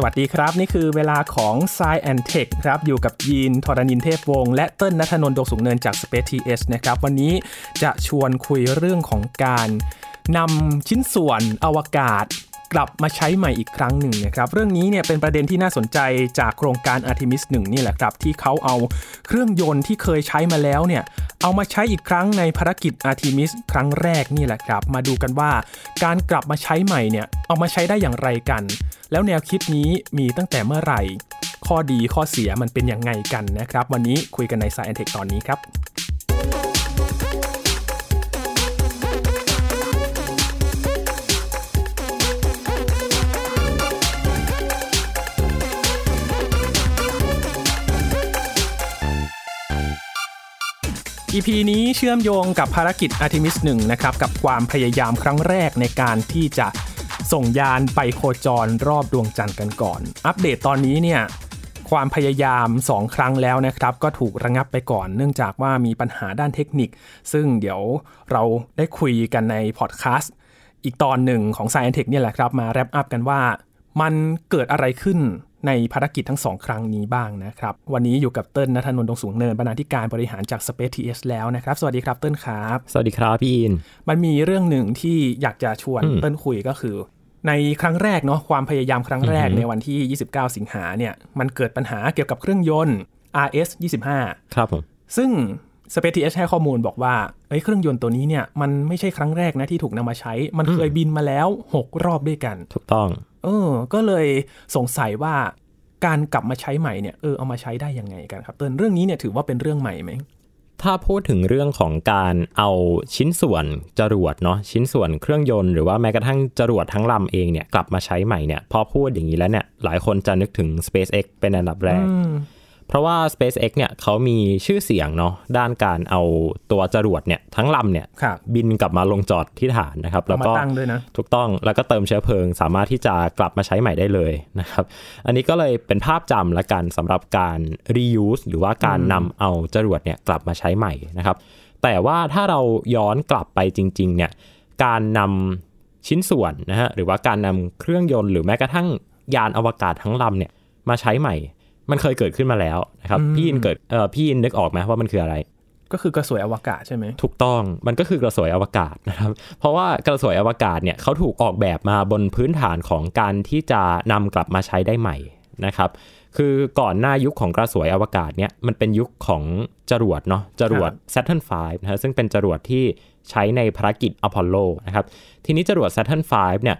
สวัสดีครับ นี่คือเวลาของ s ซแอนเทคครับอยู่กับยีนทรณินเทพวงศ์และเติ้ลนัทนนท์ดวงสูงเนินจาก Space TS นะครับ วันนี้จะชวนคุยเรื่องของการนำชิ้นส่วนอวกาศ กลับมาใช้ใหม่อีกครั้งหนึ่งนะครับเรื่องนี้เนี่ยเป็นประเด็นที่น่าสนใจจากโครงการ Artemis 1นี่แหละครับที่เขาเอาเครื่องยนต์ที่เคยใช้มาแล้วเนี่ยเอามาใช้อีกครั้งในภารกิจ Artemis ครั้งแรกนี่แหละครับ มาดูกันว่าการกลับมาใช้ใหม่เนี่ยเอามาใช้ได้อย่างไรกัน แล้วแนวคิดนี้มีตั้งแต่เมื่อไหร่ ข้อดีข้อเสียมันเป็นยังไงกันนะครับ วันนี้คุยกันใน Science Tech ตอนนี้ครับ EP นี้เชื่อมโยงกับภารกิจ Artemis 1นะครับกับความพยายามครั้งแรกในการที่จะส่งยานไปโคจรรอบดวงจันทร์กันก่อน อัปเดตตอนนี้เนี่ยความพยายาม 2 ครั้งแล้วนะครับ ก็ถูกระงับไปก่อน เนื่องจากว่ามีปัญหาด้านเทคนิค ซึ่งเดี๋ยวเราได้คุยกันในพอดแคสต์อีกตอนหนึ่งของ Science Tech เนี่ยแหละครับ มา wrap up กันว่า มันเกิดอะไรขึ้น ในภารกิจทั้งสองครั้งนี้บ้างนะครับ วันนี้อยู่กับเติ้ลนัทนนท์ดงสูงเนินบรรณาธิการบริหารจาก Space TS แล้วนะครับ สวัสดีครับเติ้ลครับ สวัสดีครับพี่อิน มันมีเรื่องหนึ่งที่อยากจะชวนอืมเติ้ลคุยก็คือ ในครั้งแรกเนาะความพยายามครั้งแรกอือหือในวันที่ 29 สิงหาเนี่ยมันเกิดปัญหาเกี่ยวกับเครื่องยนต์ RS 25ครับผมซึ่ง Space TS ให้ข้อมูลบอกว่าเอ้ยเครื่องยนต์ตัวนี้เนี่ยมันไม่ใช่ครั้งแรกนะที่ถูกนำมาใช้ มันเคยบินมาแล้ว 6 รอบด้วยกัน ถูกต้อง เออ ก็เลยสงสัยว่าการกลับมาใช้ใหม่เนี่ยเออเอามาใช้ได้ยังไงกันครับเติ้ลเรื่องนี้เนี่ยถือว่าเป็นเรื่องใหม่ไหมถ้าพูดถึงเรื่องของการเอาชิ้นส่วนจรวดเนาะชิ้นส่วนเครื่องยนต์หรือว่าแม้กระทั่งจรวดทั้งลำเองเนี่ยกลับมาใช้ใหม่เนี่ยพอพูดอย่างนี้แล้วเนี่ยหลายคนจะนึกถึง SpaceX เป็นอันดับแรกอืม เพราะว่า SpaceX เนี่ยเขามีชื่อเสียงเนาะด้านการเอาตัวจรวดเนี่ยทั้งลำเนี่ยครับบินกลับมาลงจอดที่ฐานนะครับ แล้แล้ววมาก็ตั้งด้วยนะถูกต้องแล้วก็เติมเชื้อเพลิง สามารถที่จะกลับมาใช้ใหม่ได้เลยนะครับ อันนี้ก็เลยเป็นภาพจำละกันสำหรับการ reuse หรือว่าการนำเอาจรวดเนี่ยกลับมาใช้ใหม่นะครับ แต่ว่าถ้าเราย้อนกลับไปจริง ๆ เนี่ยการนำชิ้นส่วนนะฮะหรือว่าการนำเครื่องยนต์หรือแม้กระทั่งยานอวกาศทั้งลำเนี่ยมาใช้ใหม่ มันเคยเกิดขึ้นมาแล้วนะครับอืมพี่อินเกิดเอ่อพี่อินนึกออกไหมว่ามันคืออะไร ก็คือกระสวยอวกาศใช่ไหมถูกต้องมันก็คือกระสวยอวกาศนะครับ เพราะว่ากระสวยอวกาศเนี่ยเขาถูกออกแบบมาบนพื้นฐานของการที่จะนำกลับมาใช้ได้ใหม่นะครับคือก่อนหน้ายุคของกระสวยอวกาศเนี่ยมันเป็นยุคของจรวดเนาะจรวด Saturn V นะฮะซึ่งเป็นจรวดที่ใช้ในภารกิจอพอลโลนะครับทีนี้จรวด Saturn V เนี่ย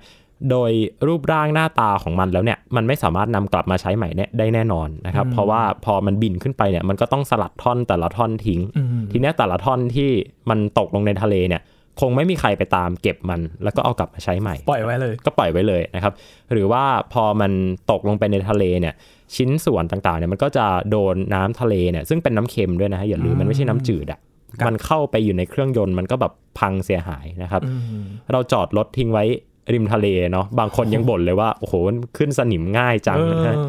โดยรูปร่างหน้าตาของมันแล้วเนี่ยมันไม่สามารถนำกลับมาใช้ใหม่เนี่ยได้แน่นอนนะครับ เพราะว่าพอมันบินขึ้นไปเนี่ยมันก็ต้องสลัดท่อนแต่ละท่อนทิ้งอืมทีเนี้ยแต่ละท่อนที่มันตกลงในทะเลเนี่ยคงไม่มีใครไปตามเก็บมัน แล้วก็เอากลับมาใช้ใหม่ ปล่อยไว้เลย ก็ปล่อยไว้เลยนะครับ หรือว่าพอมันตกลงไปในทะเลเนี่ย ชิ้นส่วนต่างๆเนี่ยมันก็จะโดนน้ำทะเลเนี่ยซึ่งเป็นน้ำเค็มด้วยนะฮะอย่าลืมมันไม่ใช่น้ำจืดอะครับมันเข้าไปอยู่ในเครื่องยนต์มันก็แบบพังเสียหายนะครับอืมเราจอดรถทิ้งไว้ ริมทะเลเนาะบางคนยังบ่นเลยว่า โอ้โหขึ้นสนิมง่ายจังเอนะฮะอ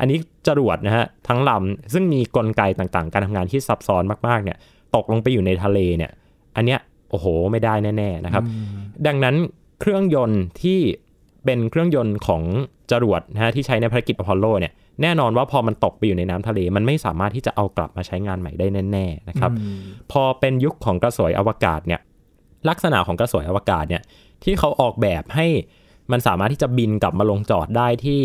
อันนี้จรวดนะฮะทั้งลำซึ่งมีกลไกต่างๆ การทำงานที่ซับซ้อนมากๆเนี่ย ตกลงไปอยู่ในทะเลเนี่ย อันเนี้ยโอ้โหไม่ได้แน่ๆนะครับ ดังนั้นเครื่องยนต์ที่เป็นเครื่องยนต์ของจรวดนะฮะที่ใช้ในภารกิจอพอลโลเนี่ยแน่นอนว่าพอมันตกไปอยู่ในน้ำทะเล มันไม่สามารถที่จะเอากลับมาใช้งานใหม่ได้แน่ๆนะครับอืมพอเป็นยุคของกระสวยอวกาศเนี่ยลักษณะของกระสวยอวกาศเนี่ย ที่เขาออกแบบให้มันสามารถที่จะบินกลับมาลงจอดได้ที่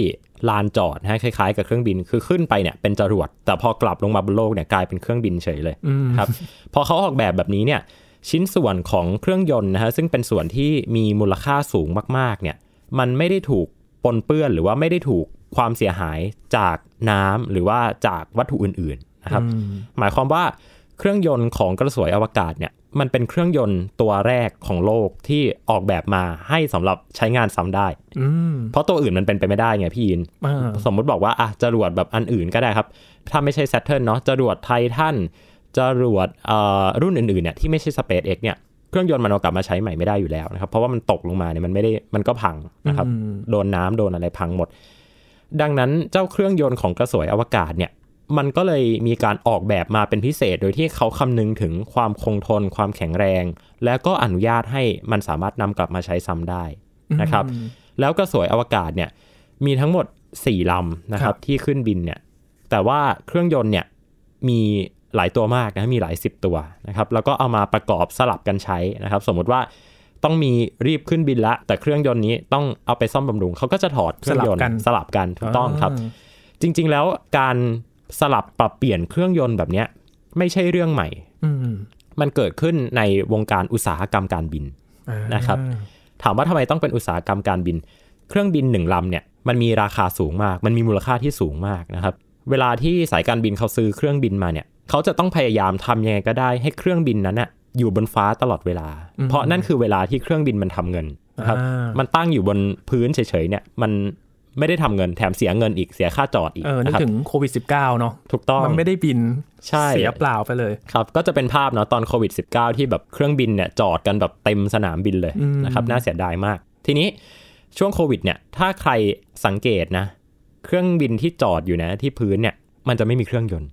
ลานจอดนะฮะคล้ายๆ กับเครื่องบินคือขึ้นไปเนี่ยเป็นจรวด แต่พอกลับลงมาบนโลกเนี่ยกลายเป็นเครื่องบินเฉยเลยอืมครับพอเขาออกแบบแบบนี้เนี่ยชิ้นส่วนของเครื่องยนต์นะฮะซึ่งเป็นส่วนที่มีมูลค่าสูงมากๆเนี่ยมันไม่ได้ถูกปนเปื้อนหรือว่าไม่ได้ถูกความเสียหายจากน้ำหรือว่าจากวัตถุอื่นๆนะครับอืมหมายความว่าเครื่องยนต์ของกระสวยอวกาศเนี่ย มันเป็นเครื่องยนต์ตัวแรกของโลกที่ออกแบบมาให้สำหรับใช้งานซ้ำได้อืมเพราะตัวอื่นมันเป็นไปไม่ได้ไงพี่ยินอ่าสมมุติบอกว่าอะจรวดแบบอันอื่นก็ได้ครับ ถ้าไม่ใช่ Saturn เนาะจรวดไททันจรวดเอ่อรุ่นอื่นๆเนี่ยที่ไม่ใช่ SpaceX เนี่ยเครื่องยนต์มันเอากลับมาใช้ใหม่ไม่ได้อยู่แล้วนะครับ เพราะว่ามันตกลงมาเนี่ยมันไม่ได้มันก็พังนะครับอืมโดนน้ำโดนอะไรพังหมด ดังนั้นเจ้าเครื่องยนต์ของกระสวยอวกาศเนี่ย มันก็เลยมีการออกแบบมาเป็นพิเศษ โดยที่เขาคำนึงถึงความคงทน ความแข็งแรง แล้วก็อนุญาตให้มันสามารถนำกลับมาใช้ซ้ำได้นะครับ แล้วกระสวยอวกาศเนี่ยมีทั้งหมด 4ลำนะคครัรับบที่ขึ้นบินเนี่ยแต่ว่าเครื่องยนต์เนี่ยมีหลายตัวมากนะมีหลาย 10 ตัวนะครับแล้วก็เอามาประกอบสลับกันใช้นะครับ สมมติว่าต้องมีรีบขึ้นบินละ แต่เครื่องยนต์นี้ต้องเอาไปซ่อมบำรุงเขาก็จะถอดเครื่องยนต์สลับกันสลับกันถูกต้องครับ จริง ๆ แล้วการ สลับปรับเปลี่ยนเครื่องยนต์แบบเนี้ย ไม่ใช่เรื่องใหม่อืมมันเกิดขึ้นในวงการอุตสาหกรรมการบินอ่านะครับ ถามว่าทำไมต้องเป็นอุตสาหกรรมการบิน เครื่องบินหนึ่งลำเนี่ย มันมีราคาสูงมาก มันมีมูลค่าที่สูงมากนะครับ เวลาที่สายการบินเขาซื้อเครื่องบินมาเนี่ย เขาจะต้องพยายามทำยังไงก็ได้ให้เครื่องบินนั้นน่ะอยู่บนฟ้าตลอดเวลา เพราะนั่นคือเวลาที่เครื่องบินมันทำเงินนะครับอ่ามันตั้งอยู่บนพื้นเฉยๆเนี่ย มัน ไม่ได้ทำเงินแถมเสียเงินอีกเสียค่าจอดอีกเออนึกนะครับถึงโควิด -19 เนาะถูกต้องมันไม่ได้บินใช่เสียเปล่าไปเลยครับก็จะเป็นภาพเนาะตอนโควิด -19 ที่แบบเครื่องบินเนี่ยจอดกันแบบเต็มสนามบินเลยอืมนะครับน่าเสียดายมาก ทีนี้ช่วงโควิดเนี่ยถ้าใครสังเกตนะ เครื่องบินที่จอดอยู่นะที่พื้นเนี่ยมันจะไม่มีเครื่องยนต์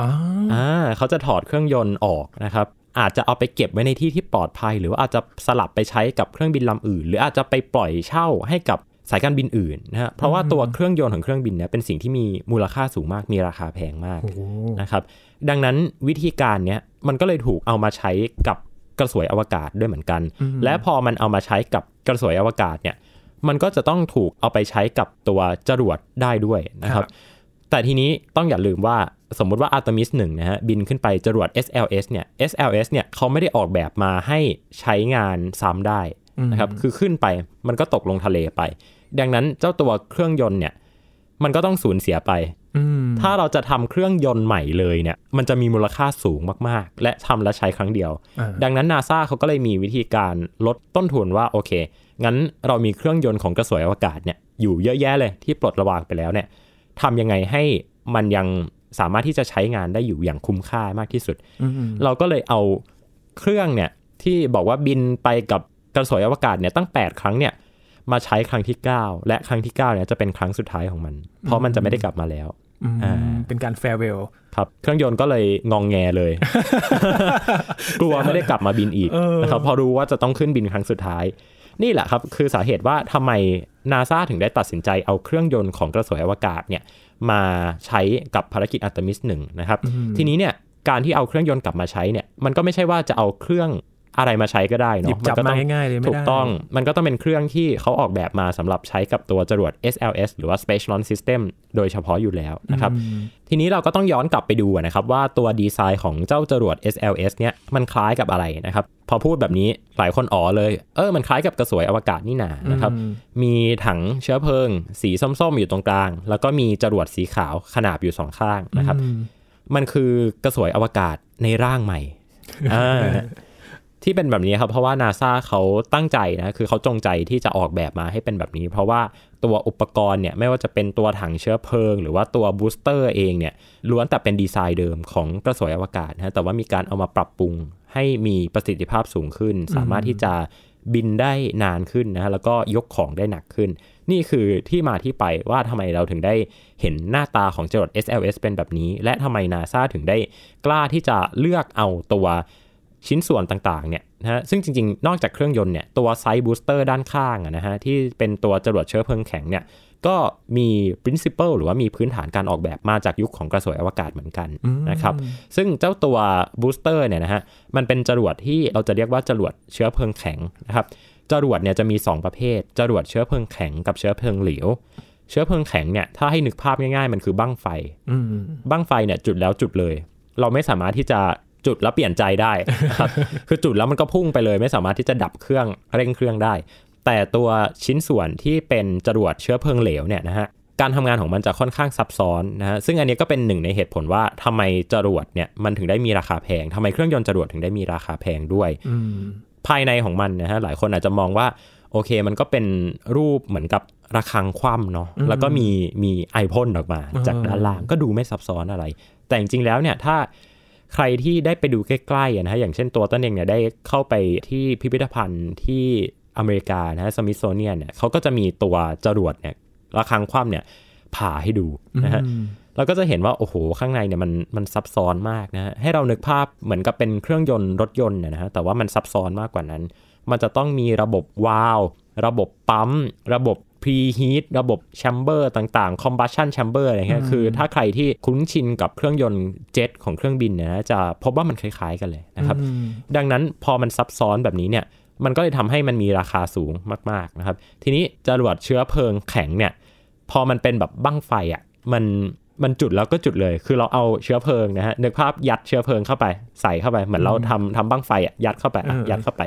อ๋ออ่าเขาจะถอดเครื่องยนต์ออกนะครับอาจจะเอาไปเก็บไว้ในที่ที่ปลอดภัย หรือว่าอาจจะสลับไปใช้กับเครื่องบินลำอื่น หรืออาจจะไปปล่อยเช่าให้กับ สายการบินอื่นนะฮะเพราะว่าตัวเครื่องยนต์ของเครื่องบินเนี่ยเป็นสิ่งที่มีมูลค่าสูงมาก มีราคาแพงมากโอ้โหนะครับ ดังนั้นวิธีการเนี้ยมันก็เลยถูกเอามาใช้กับกระสวยอวกาศด้วยเหมือนกัน และพอมันเอามาใช้กับกระสวยอวกาศเนี่ยมันก็จะต้องถูกเอาไปใช้กับตัวจรวดได้ด้วยนะครับ แต่ทีนี้ต้องอย่าลืมว่าสมมุติว่า Artemis 1นะฮะบินขึ้นไปจรวด SLS เนี่ย SLS เนี่ยเขาไม่ได้ออกแบบมาให้ใช้งานซ้ำได้นะครับ คือขึ้นไปมันก็ตกลงทะเลไป ดังนั้นเจ้าตัวเครื่องยนต์เนี่ย มันก็ต้องสูญเสียไปอืมถ้าเราจะทำเครื่องยนต์ใหม่เลยเนี่ย มันจะมีมูลค่าสูงมากๆ และทำและใช้ครั้งเดียวอ่าดังนั้นนาซาเขาก็เลยมีวิธีการลดต้นทุนว่าโอเค งั้นเรามีเครื่องยนต์ของกระสวยอวกาศเนี่ยอยู่เยอะแยะเลยที่ปลดระวางไปแล้วเนี่ยทำยังไงให้มันยังสามารถที่จะใช้งานได้อยู่อย่างคุ้มค่ามากที่สุดอืมเราก็เลยเอาเครื่องเนี่ยที่บอกว่าบินไปกับกระสวยอวกาศเนี่ยตั้ง 8 ครั้งเนี่ย มาใช้ครั้งที่ 9 และครั้งที่ 9เนี่ยจะเป็นครั้งสุดท้ายของมัน เพราะมันจะไม่ได้กลับมาแล้วอืมอ่าเป็นการ farewell ครับเครื่องยนต์ก็เลยงองแงเลย กลัวไม่ได้กลับมาบินอีกเออนะครับพอรู้ว่าจะต้องขึ้นบินครั้งสุดท้าย นี่แหละครับ คือสาเหตุว่าทำไมนาซาถึงได้ตัดสินใจเอาเครื่องยนต์ของกระสวยอวกาศเนี่ยมาใช้กับภารกิจอัตมิสหนึ่งนะครับ ทีนี้เนี่ยการที่เอาเครื่องยนต์กลับมาใช้เนี่ยมันก็ไม่ใช่ว่าจะเอาเครื่อง อะไรมาใช้ก็ได้หยิเนาะบจับก็มาต้องง่ายๆเลยไม่ได้ถูกต้องมันก็ต้องเป็นเครื่องที่เขาออกแบบมาสำหรับใช้กับตัวจรวด SLS หรือว่า Space Launch System โดยเฉพาะอยู่แล้วนะครับ ทีนี้เราก็ต้องย้อนกลับไปดูนะครับ ว่าตัวดีไซน์ของเจ้าจรวด SLS เนี่ยมันคล้ายกับอะไรนะครับ พอพูดแบบนี้หลายคนอ๋อเลย เออมันคล้ายกับกระสวยอวกาศนี่นานะครับ มีถังเชื้อเพลิง สีส้มๆอยู่ตรงกลาง แล้วก็มีจรวดสีขาวขนาบอยู่สองข้างนะครับ มันคือกระสวยอวกาศในร่างใหม่อ่า ที่เป็นแบบนี้ครับ เพราะว่านาซาเขาตั้งใจนะคือเขาจงใจที่จะออกแบบมาให้เป็นแบบนี้ เพราะว่าตัวอุปกรณ์เนี่ยไม่ว่าจะเป็นตัวถังเชื้อเพลิง หรือว่าตัวบูสเตอร์เองเนี่ยล้วนแต่เป็นดีไซน์เดิมของกระสวยอวกาศนะแต่ว่ามีการเอามาปรับปรุงให้มีประสิทธิภาพสูงขึ้น สามารถที่จะบินได้นานขึ้นนะแล้วก็ยกของได้หนักขึ้น นี่คือที่มาที่ไปว่าทำไมเราถึงได้เห็นหน้าตาของจรวด SLS เป็นแบบนี้ และทำไมนาซาถึงได้กล้าที่จะเลือกเอาตัว ชิ้นส่วนต่างๆเนี่ยนะฮะซึ่งจริงๆ นอกจากเครื่องยนต์เนี่ยตัว side booster ด้านข้างอะนะฮะที่เป็นตัวจรวดเชื้อเพลิงแข็งเนี่ยก็มี principle หรือว่ามีพื้นฐานการออกแบบมาจากยุคของกระสวยอวกาศเหมือนกันนะครับซึ่งเจ้าตัว booster เนี่ยนะฮะมันเป็นจรวดที่เราจะเรียกว่าจรวดเชื้อเพลิงแข็งนะครับจรวดเนี่ยจะมี 2 ประเภท จรวดเชื้อเพลิงแข็งกับเชื้อเพลิงเหลวเชื้อเพลิงแข็งเนี่ยถ้าให้นึกภาพง่ายๆ มันคือบั้งไฟอืมบั้งไฟเนี่ยจุดแล้วจุดเลย เราไม่สามารถที่จะ จุดแล้วเปลี่ยนใจได้นะครับคือจุดแล้วมันก็พุ่งไปเลย ไม่สามารถที่จะดับเครื่องเร่งเครื่องได้ แต่ตัวชิ้นส่วนที่เป็นจรวดเชื้อเพลิงเหลวเนี่ยนะฮะการทำงานของมันจะค่อนข้างซับซ้อนนะฮะซึ่งอันนี้ก็เป็นหนึ่งในเหตุผลว่าทำไมจรวดเนี่ยมันถึงได้มีราคาแพงทำไมเครื่องยนต์จรวดถึงได้มีราคาแพงด้วยอืมภายในของมันนะฮะหลายคนอาจจะมองว่าโอเคมันก็เป็นรูปเหมือนกับระฆังคว่ำเนาะแล้วก็มีมีไอพ่นออกมาจากด้านล่างก็ดูไม่ซับซ้อนอะไร แต่จริงๆแล้วเนี่ยถ้า ใครที่ได้ไปดูใกล้ๆอะนะฮะอย่างเช่นตัวต้นเองเนี่ยได้เข้าไปที่พิพิธภัณฑ์ที่อเมริกานะฮะสมิธโซเนียนเนี่ยเขาก็จะมีตัวจรวดเนี่ยระฆังคว่ำเนี่ยผ่าให้ดูนะฮะเราก็จะเห็นว่า โอ้โห ข้างในเนี่ยมันมันซับซ้อนมากนะฮะให้เรานึกภาพเหมือนกับเป็นเครื่องยนต์รถยนต์เนี่ยนะฮะแต่ว่ามันซับซ้อนมากกว่านั้น มันจะต้องมีระบบวาล์วระบบปั๊ม ระบบ preheat ระบบ chamber ต่างๆ combustion chamber อะไรเงี้ยคือถ้าใครที่คุ้นชินกับเครื่องยนต์เจ็ตของเครื่องบินเนี่ยนะจะพบว่ามันคล้ายๆกันเลยนะครับดังนั้นพอมันซับซ้อนแบบนี้เนี่ยมันก็เลยทำให้มันมีราคาสูงมากๆนะครับทีนี้จรวดเชื้อเพลิงแข็งเนี่ยพอมันเป็นแบบบั้งไฟอะมันมันจุดแล้วก็จุดเลย คือเราเอาเชื้อเพลิงนะฮะนึกภาพยัดเชื้อเพลิงเข้าไปใส่เข้าไป เหมือนเราทำทำบั้งไฟอะยัดเข้าไปอะอืมยัดเข้าไป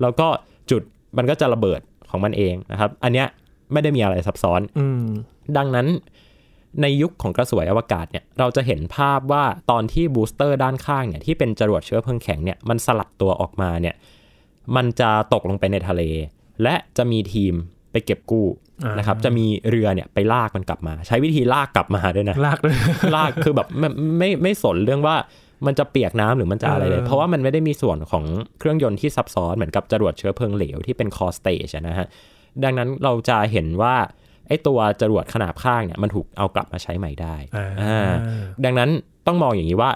แล้วก็จุดมันก็จะระเบิดของมันเองนะครับ อันเนี้ย ไม่ได้มีอะไรซับซ้อนอืมดังนั้นในยุคของกระสวยอวกาศเนี่ยเราจะเห็นภาพว่าตอนที่บูสเตอร์ด้านข้างเนี่ยที่เป็นจรวดเชื้อเพลิงแข็งเนี่ยมันสลัดตัวออกมาเนี่ยมันจะตกลงไปในทะเล และจะมีทีมไปเก็บกู้อ่านนะครับจะมีเรือเนี่ยไปลากมันกลับมา ใช้วิธีลากกลับมาด้วยนะลากเลยลากคือแบบไม่ไม่ไม่สนเรื่องว่ามันจะเปียกน้ำหรือมันจะอะไรเลยเออเพราะว่ามันไม่ได้มีส่วนของเครื่องยนต์ที่ซับซ้อนเหมือนกับจรวดเชื้อเพลิงเหลวที่เป็น core stage นะฮะ ดังนั้นเราจะเห็นว่าไอ้ตัวจรวดขนาบข้างเนี่ยมันถูกเอากลับมาใช้ใหม่ได้อ่าอ่าดังนั้นต้องมองอย่างนี้ว่า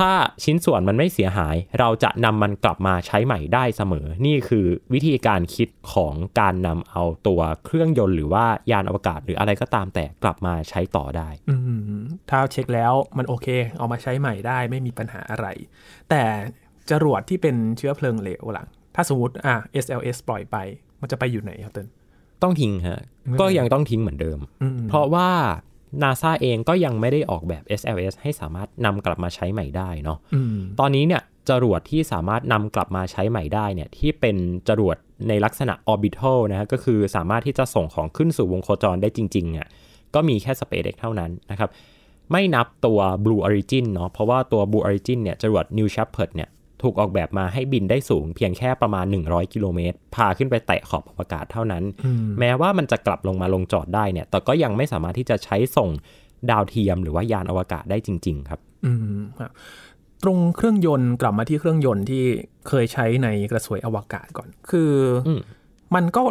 ถ้าชิ้นส่วนมันไม่เสียหาย เราจะนำมันกลับมาใช้ใหม่ได้เสมอ นี่คือวิธีการคิดของการนำเอาตัวเครื่องยนต์หรือว่ายานอวกาศหรืออะไรก็ตามแต่กลับมาใช้ต่อได้อืมถ้าเช็คแล้วมันโอเค เอามาใช้ใหม่ได้ไม่มีปัญหาอะไร แต่จรวดที่เป็นเชื้อเพลิงเหลวหลังถ้าสมมติอะ SLS ปล่อยไป มันจะไปอยู่ไหนครับเติ้ลต้องทิ้งฮะไม่ก็ยังต้องทิ้งเหมือนเดิมอืมเพราะว่า NASA เองก็ยังไม่ได้ออกแบบ SLS ให้สามารถนำกลับมาใช้ใหม่ได้เนาะอืมตอนนี้เนี่ยจรวดที่สามารถนำกลับมาใช้ใหม่ได้เนี่ยที่เป็นจรวดในลักษณะ orbital นะฮะก็คือสามารถที่จะส่งของขึ้นสู่วงโคจรได้จริงๆเนี่ยก็มีแค่ SpaceX เท่านั้นนะครับ ไม่นับตัว Blue Origin เนาะเพราะว่าตัว Blue Origin เนี่ยจรวด New Shepard เนี่ย ถูกออกแบบมาให้บินได้สูงเพียงแค่ประมาณ 100 กิโลเมตร พาขึ้นไปแตะขอบอวกาศเท่านั้นอืมแม้ว่ามันจะกลับลงมาลงจอดได้เนี่ย แต่ก็ยังไม่สามารถที่จะใช้ส่งดาวเทียมหรือว่ายานอวกาศได้จริง ๆ ครับ อืมครับตรงเครื่องยนต์กลับมาที่เครื่องยนต์ที่เคยใช้ในกระสวยอวกาศก่อน คืออมมันก็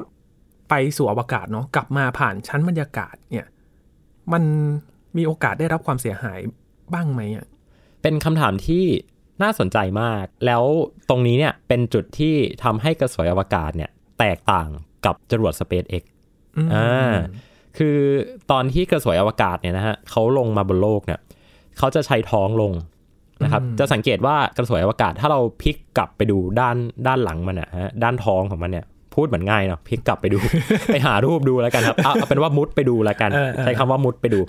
ไปสู่อวกาศเนาะกลับมาผ่านชั้นบรรยากาศเนี่ย มันมีโอกาสได้รับความเสียหายบ้างไหมอะเป็นคำถามที่ น่าสนใจมาก แล้วตรงนี้เนี่ยเป็นจุดที่ทำให้กระสวยอวกาศเนี่ยแตกต่างกับจรวด SpaceX อืมอ่าคือตอนที่กระสวยอวกาศเนี่ยนะฮะเขาลงมาบนโลกเนี่ยเขาจะใช้ท้องลงนะครับ จะสังเกตว่ากระสวยอวกาศถ้าเราพลิกกลับไปดูด้านด้านหลังมันนะฮะด้านท้องของมันเนี่ยพูดเหมือนง่ายเนาะพลิกกลับไปดู ไปหารูปดูแล้วกันครับเอาเอาเป็นว่ามุดไปดูแล้วกันเออเออใช้คำว่ามุดไปดู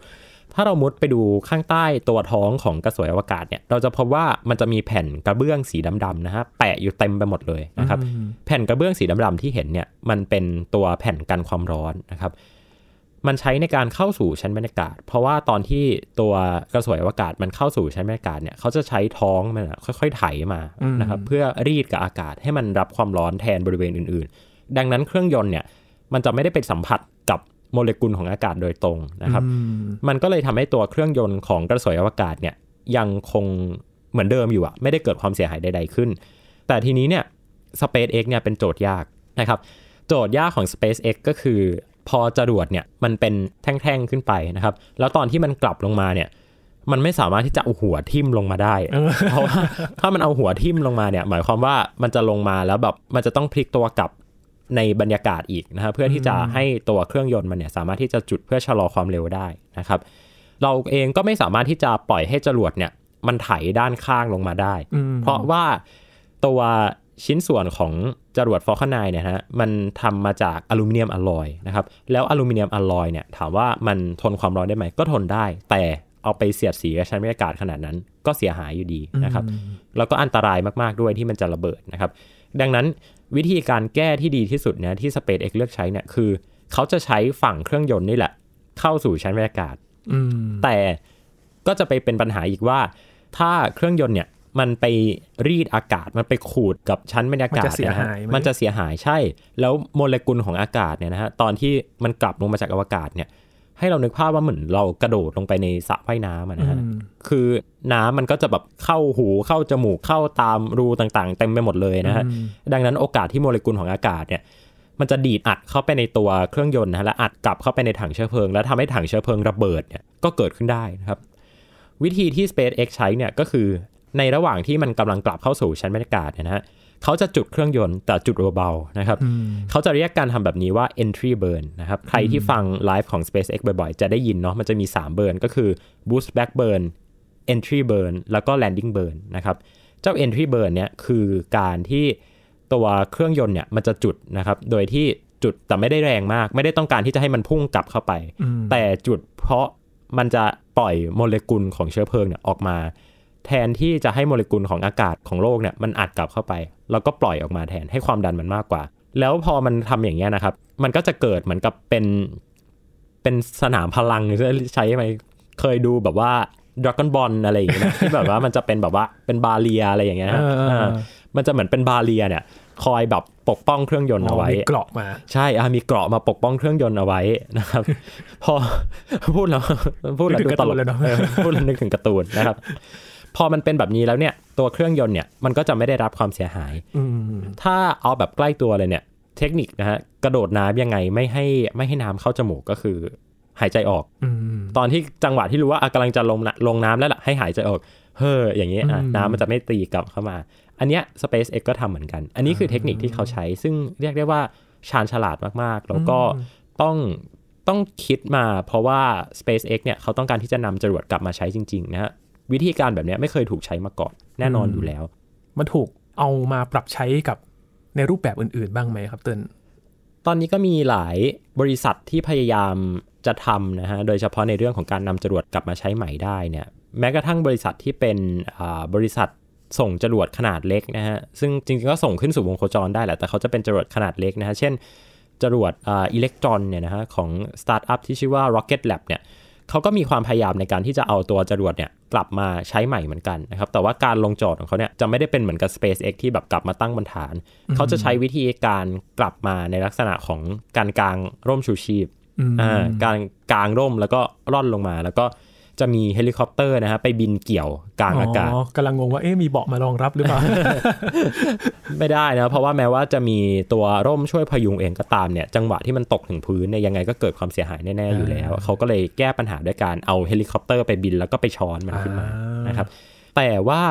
ถ้าเรามุดไปดูข้างใต้ตัวท้องของกระสวยอวกาศเนี่ย เราจะพบว่ามันจะมีแผ่นกระเบื้องสีดำๆนะฮะแปะอยู่เต็มไปหมดเลยนะครับอืมแผ่นกระเบื้องสีดำๆที่เห็นเนี่ยมันเป็นตัวแผ่นกันความร้อนนะครับ มันใช้ในการเข้าสู่ชั้นบรรยากาศ เพราะว่าตอนที่ตัวกระสวยอวกาศมันเข้าสู่ชั้นบรรยากาศเนี่ยเขาจะใช้ท้องมันอะค่อยๆไถมานะครับ เพื่อรีดกับอากาศให้มันรับความร้อนแทนบริเวณอื่น ๆ ดังนั้นเครื่องยนต์เนี่ยมันจะไม่ได้ไปสัมผัสกับ โมเลกุลของอากาศโดยตรงนะครับอืมมันก็เลยทำให้ตัวเครื่องยนต์ของกระสวยอวกาศเนี่ยยังคงเหมือนเดิมอยู่อะไม่ได้เกิดความเสียหายใด ๆ ขึ้น แต่ทีนี้เนี่ย SpaceX เนี่ยเป็นโจทย์ยากนะครับ โจทย์ยากของ SpaceX ก็คือ พอจรวดเนี่ยมันเป็นแท่งๆขึ้นไปนะครับ แล้วตอนที่มันกลับลงมาเนี่ย มันไม่สามารถที่จะเอาหัวทิ่มลงมาได้ เพราะว่าถ้ามันเอาหัวทิ่มลงมาเนี่ย หมายความว่ามันจะลงมาแล้วแบบมันจะต้องพลิกตัวกลับ ในบรรยากาศอีกนะครับเพื่อที่จะให้ตัวเครื่องยนต์มันเนี่ยสามารถที่จะจุดเพื่อชะลอความเร็วได้นะครับ เราเองก็ไม่สามารถที่จะปล่อยให้จรวดเนี่ยมันไถด้านข้างลงมาได้อืมเพราะว่าตัวชิ้นส่วนของจรวดฟอลคอนไนเนี่ยฮะมันทำมาจากอลูมิเนียมอลลอยนะครับแล้วอลูมิเนียมอลลอยเนี่ยถามว่ามันทนความร้อนได้ไหมก็ทนได้ แต่เอาไปเสียดสีกับชั้นบรรยากาศขนาดนั้นก็เสียหายอยู่ดีนะครับแล้วก็อันตรายมากๆด้วยที่มันจะระเบิดนะครับ ดังนั้น วิธีการแก้ที่ดีที่สุดเนี่ยที่ SpaceX เลือกใช้เนี่ยคือ เขาจะใช้ฝั่งเครื่องยนต์นี่แหละ เข้าสู่ชั้นบรรยากาศอืมแต่ก็จะไปเป็นปัญหาอีกว่า ถ้าเครื่องยนต์เนี่ยมันไปรีดอากาศมันไปขูดกับชั้นบรรยากาศมันจะเสียนะฮะหายไหมมันจะเสียหายใช่ แล้วโมเลกุลของอากาศเนี่ยนะฮะตอนที่มันกลับลงมาจากอวกาศเนี่ย ให้เรานึกภาพว่าเหมือนเรากระโดดลงไปในสระว่ายน้ำอะนะฮะอืมคือน้ำมันก็จะแบบเข้าหูเข้าจมูกเข้าตามรูต่างๆ เต็มไปหมดเลยนะฮะอืมดังนั้นโอกาสที่โมเลกุลของอากาศเนี่ยมันจะดีดอัดเข้าไปในตัวเครื่องยนต์นะฮะและอัดกลับเข้าไปในถังเชื้อเพลิง แล้วทำให้ถังเชื้อเพลิงระเบิดเนี่ยก็เกิดขึ้นได้นะครับ วิธีที่ SpaceX ใช้เนี่ยก็คือในระหว่างที่มันกำลังกลับเข้าสู่ชั้นบรรยากาศเนี่ยนะฮะ เขาจะจุดเครื่องยนต์แต่จุดเบาๆนะครับอืมเขาจะเรียกการทำแบบนี้ว่า entry burn นะครับใครที่ฟังไลฟ์ของ SpaceX บ่อยๆ จะได้ยินเนาะมันจะมี3 burn ก็คือ boost back burn entry burn แล้วก็ landing burn นะครับเจ้า entry burn เนี่ยคือการที่ตัวเครื่องยนต์เนี่ยมันจะจุดนะครับโดยที่จุดแต่ไม่ได้แรงมาก ไม่ได้ต้องการที่จะให้มันพุ่งกลับเข้าไปอืมแต่จุดเพราะมันจะปล่อยโมเลกุลของเชื้อเพลิงเนี่ยออกมา แทนที่จะให้โมเลกุลของอากาศของโลกเนี่ยมันอัดกลับเข้าไป แล้วก็ปล่อยออกมาแทนให้ความดันมันมากกว่า แล้วพอมันทำอย่างเงี้ยนะครับ มันก็จะเกิดเหมือนกับเป็นเป็นสนามพลังใช้ไหมเคยดูแบบว่าดราก้อนบอลอะไรอย่างเงี้ยนะที่แบบว่ามันจะเป็นแบบว่าเป็นบาเรียอะไรอย่างเงี้ยนะเออเออเออมันจะเหมือนเป็นบาเรียเนี่ย คอยแบบปกป้องเครื่องยนต์เอาไว้มีเกราะมา ใช่อะมีเกราะมาปกป้องเครื่องยนต์เอาไว้นะครับ พอพูดแล้วพูดแล้วนึกถึดูงตลกการ์ตูนเลยเนอะออพูดแล้วนึกถึงการ์ตูนนะครับ พอมันเป็นแบบนี้แล้วเนี่ย ตัวเครื่องยนต์เนี่ยมันก็จะไม่ได้รับความเสียหายอืมถ้าเอาแบบใกล้ตัวเลยเนี่ย เทคนิคนะฮะกระโดดน้ำยังไงไม่ให้ไม่ให้น้ำเข้าจมูกก็คือหายใจออกอืมตอนที่จังหวะที่รู้ว่าอะกำลังจะลงน้ำลงน้ำแล้วล่ะให้หายใจออก เฮ้ออย่างนี้อะอืมน้ำมันจะไม่ตีกลับเข้ามา อันเนี้ย SpaceX ก็ทำเหมือนกัน อันนี้คือเทคนิคที่เขาใช้ ซึ่งเรียกได้ว่าชาญฉลาดมากๆ แล้วก็ต้องต้องคิดมาเพราะว่า SpaceX เนี่ยเขาต้องการที่จะนำจรวดกลับมาใช้จริง ๆ นะฮะ วิธีการแบบเนี้ยไม่เคยถูกใช้มาก่อนแน่นอนอยู่แล้ว มันถูกเอามาปรับใช้กับในรูปแบบอื่นๆ บ้างไหมครับเติ้ลตอนนี้ก็มีหลายบริษัทที่พยายามจะทำนะฮะ โดยเฉพาะในเรื่องของการนำจรวดกลับมาใช้ใหม่ได้เนี่ย แม้กระทั่งบริษัทที่เป็นอ่าบริษัทส่งจรวดขนาดเล็กนะฮะ ซึ่งจริงๆก็ส่งขึ้นสู่วงโคจรได้แหละ แต่เขาจะเป็นจรวดขนาดเล็กนะฮะ เช่น จรวดอ่า Electron เนี่ยนะฮะของสตาร์ทอัพที่ชื่อว่า Rocket Lab เนี่ยเขาก็มีความพยายามในการที่จะเอาตัวจรวดเนี่ย กลับมาใช้ใหม่เหมือนกันนะครับ แต่ว่าการลงจอดของเขาเนี่ยจะไม่ได้เป็นเหมือนกับ SpaceX ที่แบบกลับมาตั้งบนฐาน เขาจะใช้วิธีการกลับมาในลักษณะของการกางร่มชูชีพอืมอ่าการกางร่มแล้วก็ร่อนลงมา แล้วก็ จะมีเฮลิคอปเตอร์นะฮะไปบินเกี่ยวกลางอากาศกำลังงงว่าเอ๊ะมีเบาะมารองรับหรือเปล่า ไม่ได้นะ เพราะว่าแม้ว่าจะมีตัวร่มช่วยพยุงเองก็ตามเนี่ยจังหวะที่มันตกถึงพื้นเนี่ยยังไงก็เกิดความเสียหายแน่ๆอยู่แล้วอ่าเขาก็เลยแก้ปัญหาด้วยการเอาเฮลิคอปเตอร์ไปบินแล้วก็ไปช้อนมันขึ้นมาอ่านะครับแต่ว่า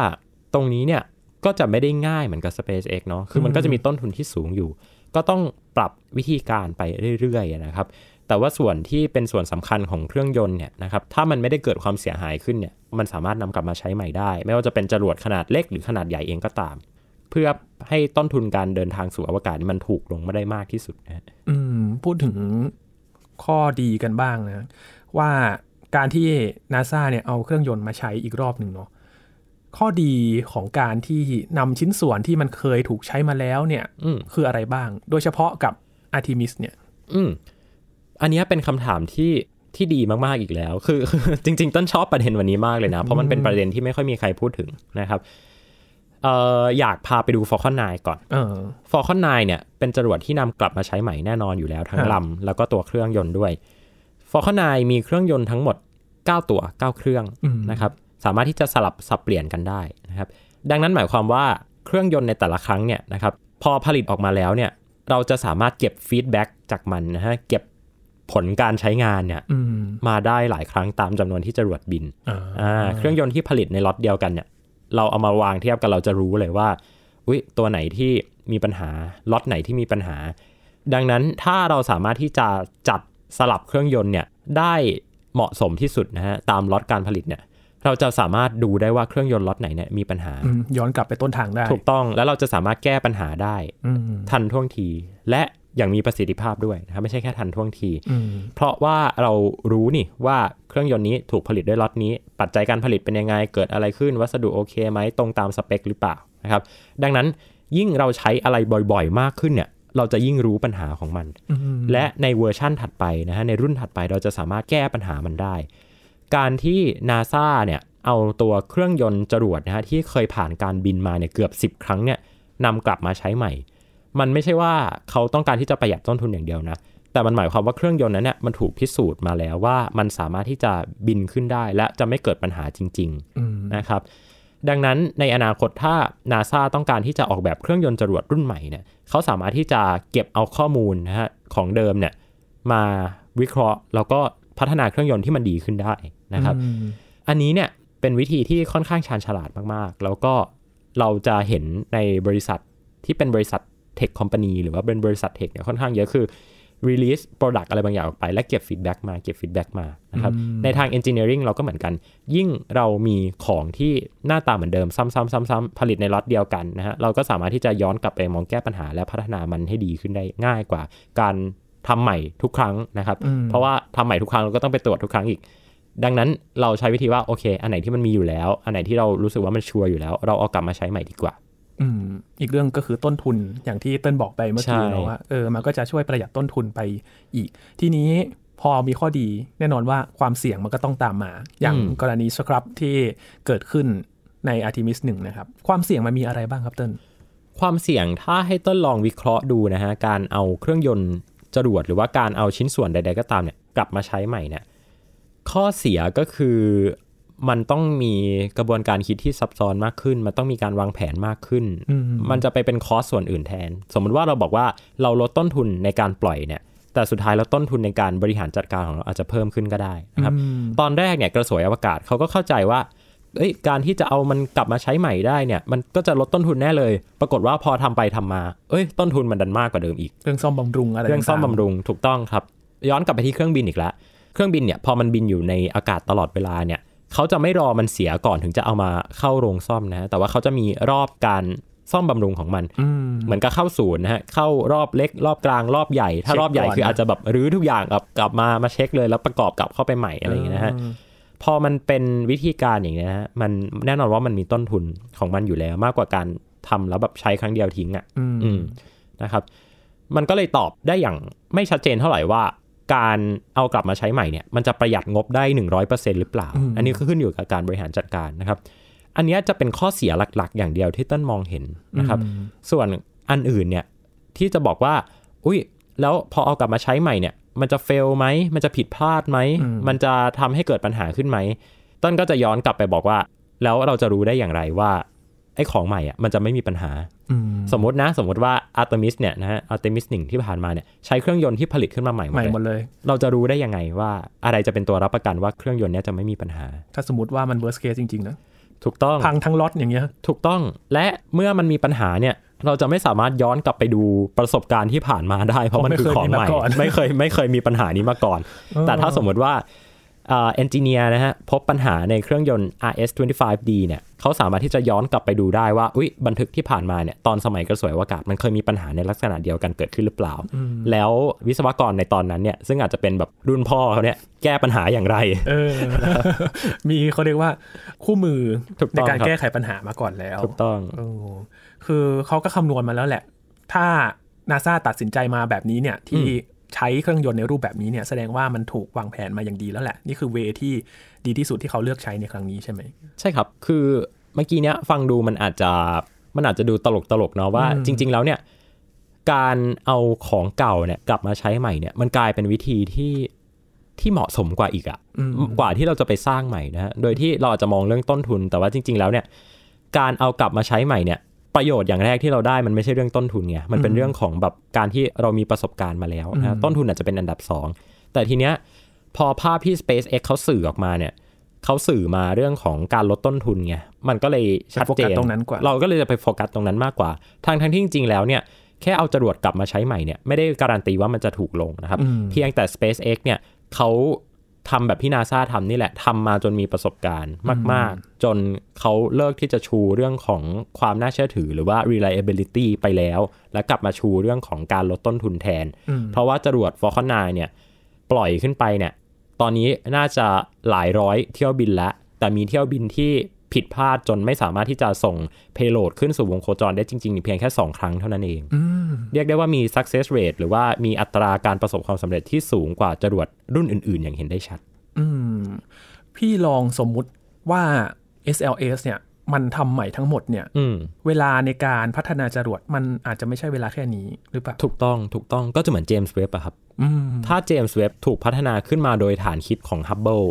ตรงนี้เนี่ยก็จะไม่ได้ง่ายเหมือนกับ SpaceX เนาะคือมันก็จะมีต้นทุนที่สูงอยู่ ก็ต้องปรับวิธีการไปเรื่อยๆนะครับ แต่ว่าส่วนที่เป็นส่วนสำคัญของเครื่องยนต์เนี่ยนะครับถ้ามันไม่ได้เกิดความเสียหายขึ้นเนี่ยมันสามารถนำกลับมาใช้ใหม่ได้ ไม่ว่าจะเป็นจรวดขนาดเล็กหรือขนาดใหญ่เองก็ตาม เพื่อให้ต้นทุนการเดินทางสู่อวกาศนี่มันถูกลงมาได้มากที่สุดนะฮะอืมพูดถึงข้อดีกันบ้างนะว่าการที่นาซาเนี่ยเอาเครื่องยนต์มาใช้อีกรอบหนึ่งเนาะข้อดีของการที่นำชิ้นส่วนที่มันเคยถูกใช้มาแล้วเนี่ยอืมคืออะไรบ้าง โดยเฉพาะกับอาร์ทิมิสเนี่ย อืม อันเนี้ยเป็นคำถามที่ที่ดีมากๆอีกแล้วคือคือจริง ๆ ต้นชอบประเด็นวันนี้มากเลยนะ เพราะมันเป็นประเด็นที่ไม่ค่อยมีใครพูดถึงนะครับเอ่ออยากพาไปดู Falcon 9 ก่อนเออ Falcon 9 เนี่ย เป็นจรวดที่นำกลับมาใช้ใหม่แน่นอนอยู่แล้วทั้งครับลำแล้วก็ตัวเครื่องยนต์ด้วย Falcon 9 มีเครื่องยนต์ทั้งหมด 9 ตัว 9 เครื่องอืมนะครับ สามารถที่จะสลับสับเปลี่ยนกันได้นะครับ ดังนั้นหมายความว่าเครื่องยนต์ในแต่ละครั้งเนี่ยนะครับ พอผลิตออกมาแล้วเนี่ย เราจะสามารถเก็บฟีดแบ็กจากมันนะฮะ เก็บ ผลการใช้งานเนี่ยอืมมาได้หลายครั้งตามจำนวนที่จรวดบินอ่าอ่าเครื่องยนต์ที่ผลิตในล็อตเดียวกันเนี่ย เราเอามาวางเทียบกันเราจะรู้เลยว่าอุยตัวไหนที่มีปัญหาล็อตไหนที่มีปัญหา ดังนั้นถ้าเราสามารถที่จะจัดสลับเครื่องยนต์เนี่ยได้เหมาะสมที่สุดนะฮะตามล็อตการผลิตเนี่ยเราจะสามารถดูได้ว่าเครื่องยนต์ล็อตไหนเนี่ยมีปัญหาอืมย้อนกลับไปต้นทางได้ ถูกต้องแล้วเราจะสามารถแก้ปัญหาได้อืมทันท่วงที และ อย่างมีประสิทธิภาพด้วยนะครับไม่ใช่แค่ทันท่วงทีอืมเพราะว่าเรารู้นี่ว่าเครื่องยนต์นี้ถูกผลิตด้วยล็อตนี้ ปัจจัยการผลิตเป็นยังไง เกิดอะไรขึ้น วัสดุโอเคไหมตรงตามสเปคหรือเปล่านะครับ ดังนั้นยิ่งเราใช้อะไรบ่อยๆ มากขึ้นเนี่ย เราจะยิ่งรู้ปัญหาของมันอืมและในเวอร์ชั่นถัดไปนะฮะในรุ่นถัดไปเราจะสามารถแก้ปัญหามันได้ การที่นาซาเนี่ยเอาตัวเครื่องยนต์จรวดนะฮะที่เคยผ่านการบินมาเนี่ยเกือบ 10 ครั้งเนี่ยนำกลับมาใช้ใหม่ มันไม่ใช่ว่าเขาต้องการที่จะประหยัดต้นทุนอย่างเดียวนะแต่มันหมายความว่าเครื่องยนต์นั้นเนี่ยมันถูกพิสูจน์มาแล้วว่ามันสามารถที่จะบินขึ้นได้ และจะไม่เกิดปัญหาจริงๆอืมนะครับ ดังนั้นในอนาคตถ้านาซาต้องการที่จะออกแบบเครื่องยนต์จรวดรุ่นใหม่เนี่ยเขาสามารถที่จะเก็บเอาข้อมูลนะฮะของเดิมเนี่ยมาวิเคราะห์ แล้วก็พัฒนาเครื่องยนต์ที่มันดีขึ้นได้นะครับอืมอันนี้เนี่ยเป็นวิธีที่ค่อนข้างชาญฉลาดมากๆ แล้วก็เราจะเห็นในบริษัทที่เป็นบริษัท เทคคอมพานีหรือว่าเป็นบริษัทเทคเนี่ยค่อนข้างเยอะคือ release product อะไรบางอย่างออกไป และเก็บ feedback มาเก็บ feedback มานะครับในทาง engineering เราก็เหมือนกัน ยิ่งเรามีของที่หน้าตาเหมือนเดิม ซ้ำๆๆ ๆ ผลิตในล็อตเดียวกันนะฮะเราก็สามารถที่จะย้อนกลับไปมองแก้ปัญหา และพัฒนามันให้ดีขึ้นได้ง่ายกว่า การทำใหม่ทุกครั้งนะครับ เพราะว่าทำใหม่ทุกครั้งเราก็ต้องไปตรวจทุกครั้งอีก ดังนั้นเราใช้วิธีว่าโอเค อันไหนที่มันมีอยู่แล้ว อันไหนที่เรารู้สึกว่ามันชัวร์อยู่แล้ว เราเอากลับมาใช้ใหม่ดีกว่า อืมอีกเรื่องก็คือต้นทุนอย่างที่เติ้ลบอกไปเมื่อกี้ใช่เนาะว่าเออมันก็จะช่วยประหยัดต้นทุนไปอีก ทีนี้พอมีข้อดีแน่นอนว่าความเสี่ยงมันก็ต้องตามมา อย่างกรณีสครับที่เกิดขึ้นใน Artemis 1 นะครับ ความเสี่ยงมันมีอะไรบ้างครับเติ้ลความเสี่ยงถ้าให้ต้นลองวิเคราะห์ดูนะฮะ การเอาเครื่องยนต์จรวดหรือว่าการเอาชิ้นส่วนใด ๆ ก็ตามเนี่ย กลับมาใช้ใหม่เนี่ย ข้อเสียก็คือ มันต้องมีกระบวนการคิดที่ซับซ้อนมากขึ้น มันต้องมีการวางแผนมากขึ้น มันจะไปเป็นคอสส่วนอื่นแทน สมมุติว่าเราบอกว่าเราลดต้นทุนในการปล่อยเนี่ย แต่สุดท้ายแล้วต้นทุนในการบริหารจัดการของเราอาจจะเพิ่มขึ้นก็ได้นะครับ ตอนแรกเนี่ยกระสวยอวกาศเขาก็เข้าใจว่าเอ้ยการที่จะเอามันกลับมาใช้ใหม่ได้เนี่ย มันก็จะลดต้นทุนแน่เลย ปรากฏว่าพอทำไปทำมา เอ้ย ต้นทุนมันดันมากกว่าเดิมอีก เรื่องซ่อมบำรุงอะไร เรื่องซ่อมต่าๆบำรุง ถูกต้องครับ ย้อนกลับไปที่เครื่องบินอีกแล้ว เครื่องบินเนี่ยพอมันบินอยู่ในอากาศตลอดเวลาเนี่ย เขาจะไม่รอมันเสียก่อนถึงจะเอามาเข้าโรงซ่อมนะฮะแต่ว่าเขาจะมีรอบการซ่อมบำรุงของมันอืมเหมือนกับเข้าศูนย์นะฮะเข้ารอบเล็ก รอบกลางรอบใหญ่ ถ้าเช็ครอบใหญ่ก่อนคืออาจจะแบบรื้อทุกอย่างกลับกลับมามาเช็คเลยแล้วประกอบกลับเข้าไปใหม่อะไรอย่างเงี้ยนะฮะพอมันเป็นวิธีการอย่างนี้ยนะฮะมันแน่นอนว่ามันมีต้นทุนของมันอยู่แล้วมากกว่าการทำแล้วแบบใช้ครั้งเดียวทิ้งอะอืมอืมนะครับ มันก็เลยตอบได้อย่างไม่ชัดเจนเท่าไหร่ว่า การเอากลับมาใช้ใหม่เนี่ยมันจะประหยัดงบได้ 100%หรือเปล่า อันนี้ก็ขึ้นอยู่กับการบริหารจัดการนะครับ อันเนี้ยจะเป็นข้อเสียหลักๆ อย่างเดียวที่ต้นมองเห็นนะครับ ส่วนอันอื่นเนี่ยที่จะบอกว่า อุ้ยแล้วพอเอากลับมาใช้ใหม่เนี่ย มันจะเฟลไหมมันจะผิดพลาดไหมมันจะทำให้เกิดปัญหาขึ้นไหมต้นก็จะย้อนกลับไปบอกว่า แล้วเราจะรู้ได้อย่างไรว่า ไอ้ของใหม่อะมันจะไม่มีปัญหาอืมสมมตินะ สมมติว่า Artemis เนี่ยนะฮะ Artemis 1ที่ผ่านมาเนี่ยใช้เครื่องยนต์ที่ผลิตขึ้นมาใหม่หมใหม่ดหมดเลยเลย เราจะรู้ได้ยังไงว่าอะไรจะเป็นตัวรับประกันว่าเครื่องยนต์เนี้ยจะไม่มีปัญหา ถ้าสมมติว่ามัน worst case จริงๆนะถูกต้องพังทั้งล็อตอย่างเงี้ยถูกต้องและเมื่อมันมีปัญหาเนี่ยเราจะไม่สามารถย้อนกลับไปดูประสบการณ์ที่ผ่านมาได้ เพราะมันคือของใหม่เพราะไม่ไม่เคเคยยมีมาก่อนไม่เคยมีปัญหานี้มาก่อน แต่ถ้าสมมติว่า เอนจิเนียร์นะฮะพบปัญหาในเครื่องยนต์ RS25D เนี่ยเขาสามารถที่จะย้อนกลับไปดูได้ว่าอุ๊ยบันทึกที่ผ่านมาเนี่ยตอนสมัยกระสวยอวกาศมันเคยมีปัญหาในลักษณะเดียวกันเกิดขึ้นหรือเปล่า แล้ววิศวกรในตอนนั้นเนี่ยซึ่งอาจจะเป็นแบบรุ่นพ่อเขาเนี่ยแก้ปัญหาอย่างไรเออมีเขาเรียกว่าคู่มือถูกในต้องการครับแก้ไขปัญหามาก่อนแล้วถูกต้องเออคือเขาก็คำนวณมาแล้วแหละ ถ้านาซาตัดสินใจมาแบบนี้เนี่ยที่ ใช้เครื่องยนต์ในรูปแบบนี้เนี่ยแสดงว่ามันถูกวางแผนมาอย่างดีแล้วแหละ นี่คือเวที่ดีที่สุดที่เขาเลือกใช้ในครั้งนี้ใช่ไหม ใช่ครับ คือเมื่อกี้เนี้ยฟังดูมันอาจจะมันอาจจะดูตลกตลกๆเนาะว่าอืมจริง ๆ แล้วเนี่ยการเอาของเก่าเนี่ยกลับมาใช้ใหม่เนี่ยมันกลายเป็นวิธีที่ที่เหมาะสมกว่าอีกอะกว่าที่เราจะไปสร้างใหม่นะฮะโดยที่เราอาจจะมองเรื่องต้นทุน แต่ว่าจริง ๆ แล้วเนี่ยการเอากลับมาใช้ใหม่เนี่ย ประโยชน์อย่างแรกที่เราได้มันไม่ใช่เรื่องต้นทุนไงมันเป็นเรื่องของแบบการที่เรามีประสบการณ์มาแล้วนะฮะต้นทุนอาจจะเป็นอันดับสองแต่ทีเนี้ยพอภาพที่ SpaceX เขาสื่อออกมาเนี่ยเขาสื่อมาเรื่องของการลดต้นทุนไงมันก็เลยชัดไปโฟเจกัสนตรงนั้นกว่า เราก็เลยจะไปโฟกัสตรงนั้นมากกว่าทางทั้งที่จริงๆแล้วเนี่ยแค่เอาจรวดกลับมาใช้ใหม่เนี่ยไม่ได้การันตีว่ามันจะถูกลงนะครับ เพียงแต่ SpaceX เนี่ยเขา ทำแบบที่นาซาทำนี่แหละทำมาจนมีประสบการณ์มาก ๆ จนเขาเลิกที่จะชูเรื่องของความน่าเชื่อถือหรือว่า reliability ไปแล้ว และกลับมาชูเรื่องของการลดต้นทุนแทน เพราะว่าจรวด Falcon 9เนี่ย ปล่อยขึ้นไปเนี่ย ตอนนี้น่าจะหลายร้อยเที่ยวบินแล้วแต่มีเที่ยวบินที่ ผิดพลาดจนไม่สามารถที่จะส่ง payload ขึ้นสู่วงโคจรได้จริงๆเพียงแค่ 2 ครั้งเท่านั้นเอง เรียกได้ว่ามี success rate หรือว่ามีอัตราการประสบความสำเร็จที่สูงกว่าจรวดรุ่นอื่น ๆ อย่างเห็นได้ชัด อืม พี่ลองสมมุติว่า SLS เนี่ยมันทำใหม่ทั้งหมดเนี่ยอืมเวลาในการพัฒนาจรวดมันอาจจะไม่ใช่เวลาแค่นี้หรือเปล่า ถูกต้องถูกต้องก็จะเหมือนเจมส์เว็บอะครับอืมถ้าเ James Webb ถูกพัฒนาขึ้นมาโดยฐานคิดของ Hubble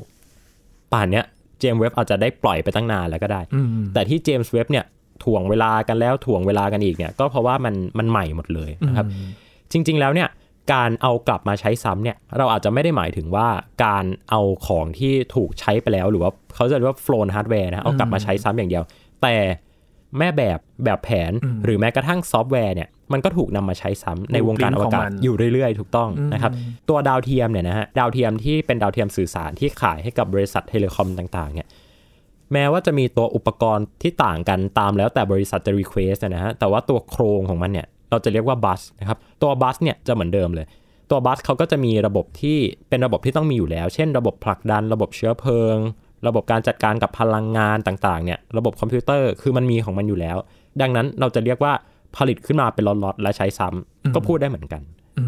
ป่านเนี้ย James Webb อาจจะได้ปล่อยไปตั้งนานแล้วก็ได้อืมแต่ที่ James Webb เนี่ยถ่วงเวลากันแล้วถ่วงเวลากันอีกเนี่ยก็เพราะว่ามันมันใหม่หมดเลยนะครับ จริง ๆ แล้วเนี่ยการเอากลับมาใช้ซ้ำเนี่ยเราอาจจะไม่ได้หมายถึงว่าการเอาของที่ถูกใช้ไปแล้ว หรือว่าเขาจะเรียกว่า flown hardware นะเอากลับมาใช้ซ้ำอย่างเดียว แต่ แม่แบบแบบแผนอืมหรือแม้กระทั่งซอฟต์แวร์เนี่ยมันก็ถูกนำมาใช้ซ้ำในวงการอวกาศของมันอยู่เรื่อยๆ ถูกต้องนะครับตัวดาวเทียมเนี่ยนะฮะดาวเทียมที่เป็นดาวเทียมสื่อสารที่ขายให้กับบริษัท telecom ต่างๆเนี่ยแม้ว่าจะมีตัวอุปกรณ์ที่ต่างกันตามแล้วแต่บริษัทจะ request นะฮะแต่ว่าตัวโครงของมันเนี่ยเราจะเรียกว่า bus นะครับตัว bus เนี่ยจะเหมือนเดิมเลย ตัว bus เขาก็จะมีระบบที่เป็นระบบที่ต้องมีอยู่แล้ว เช่น ระบบผลักดัน ระบบเชื้อเพลิง ระบบการจัดการกับพลังงานต่างๆเนี่ยระบบคอมพิวเตอร์คือมันมีของมันอยู่แล้ว ดังนั้นเราจะเรียกว่าผลิตขึ้นมาเป็นล็อตๆและใช้ซ้ำก็พูดได้เหมือนกัน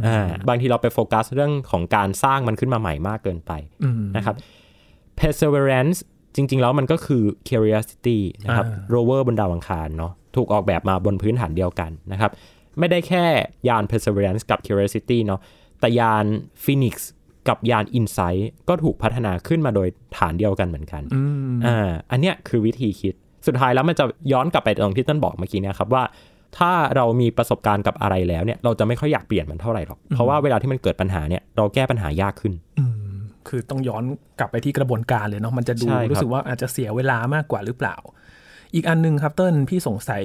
อ่าบางทีเราไปโฟกัสเรื่องของการสร้างมันขึ้นมาใหม่มากเกินไปอืมนะครับ perseverance จริง ๆ แล้วมันก็คือ curiosity นะครับอ่า rover บนดาวอังคารเนาะถูกออกแบบมาบนพื้นฐานเดียวกันนะครับ ไม่ได้แค่ยาน perseverance กับ curiosity เนาะแต่ยาน phoenix กับยาน insight ก็ถูกพัฒนาขึ้นมาโดยฐานเดียวกันเหมือนกันอืมอ่าอันเนี้ยคือวิธีคิดสุดท้ายแล้วมันจะย้อนกลับไปตรงที่ต้นบอกเมื่อกี้เนะครับว่า ถ้าเรามีประสบการณ์กับอะไรแล้วเนี่ย เราจะไม่ค่อยอยากเปลี่ยนมันเท่าไหร่หรอก เพราะว่าเวลาที่มันเกิดปัญหาเนี่ยเราแก้ปัญหายากขึ้นอืมคือต้องย้อนกลับไปที่กระบวนการเลยเนาะมันจะดูใช่ครับรู้สึกว่าอาจจะเสียเวลามากกว่าหรือเปล่า อีกอันหนึงครับเติ้ลพี่สงสัย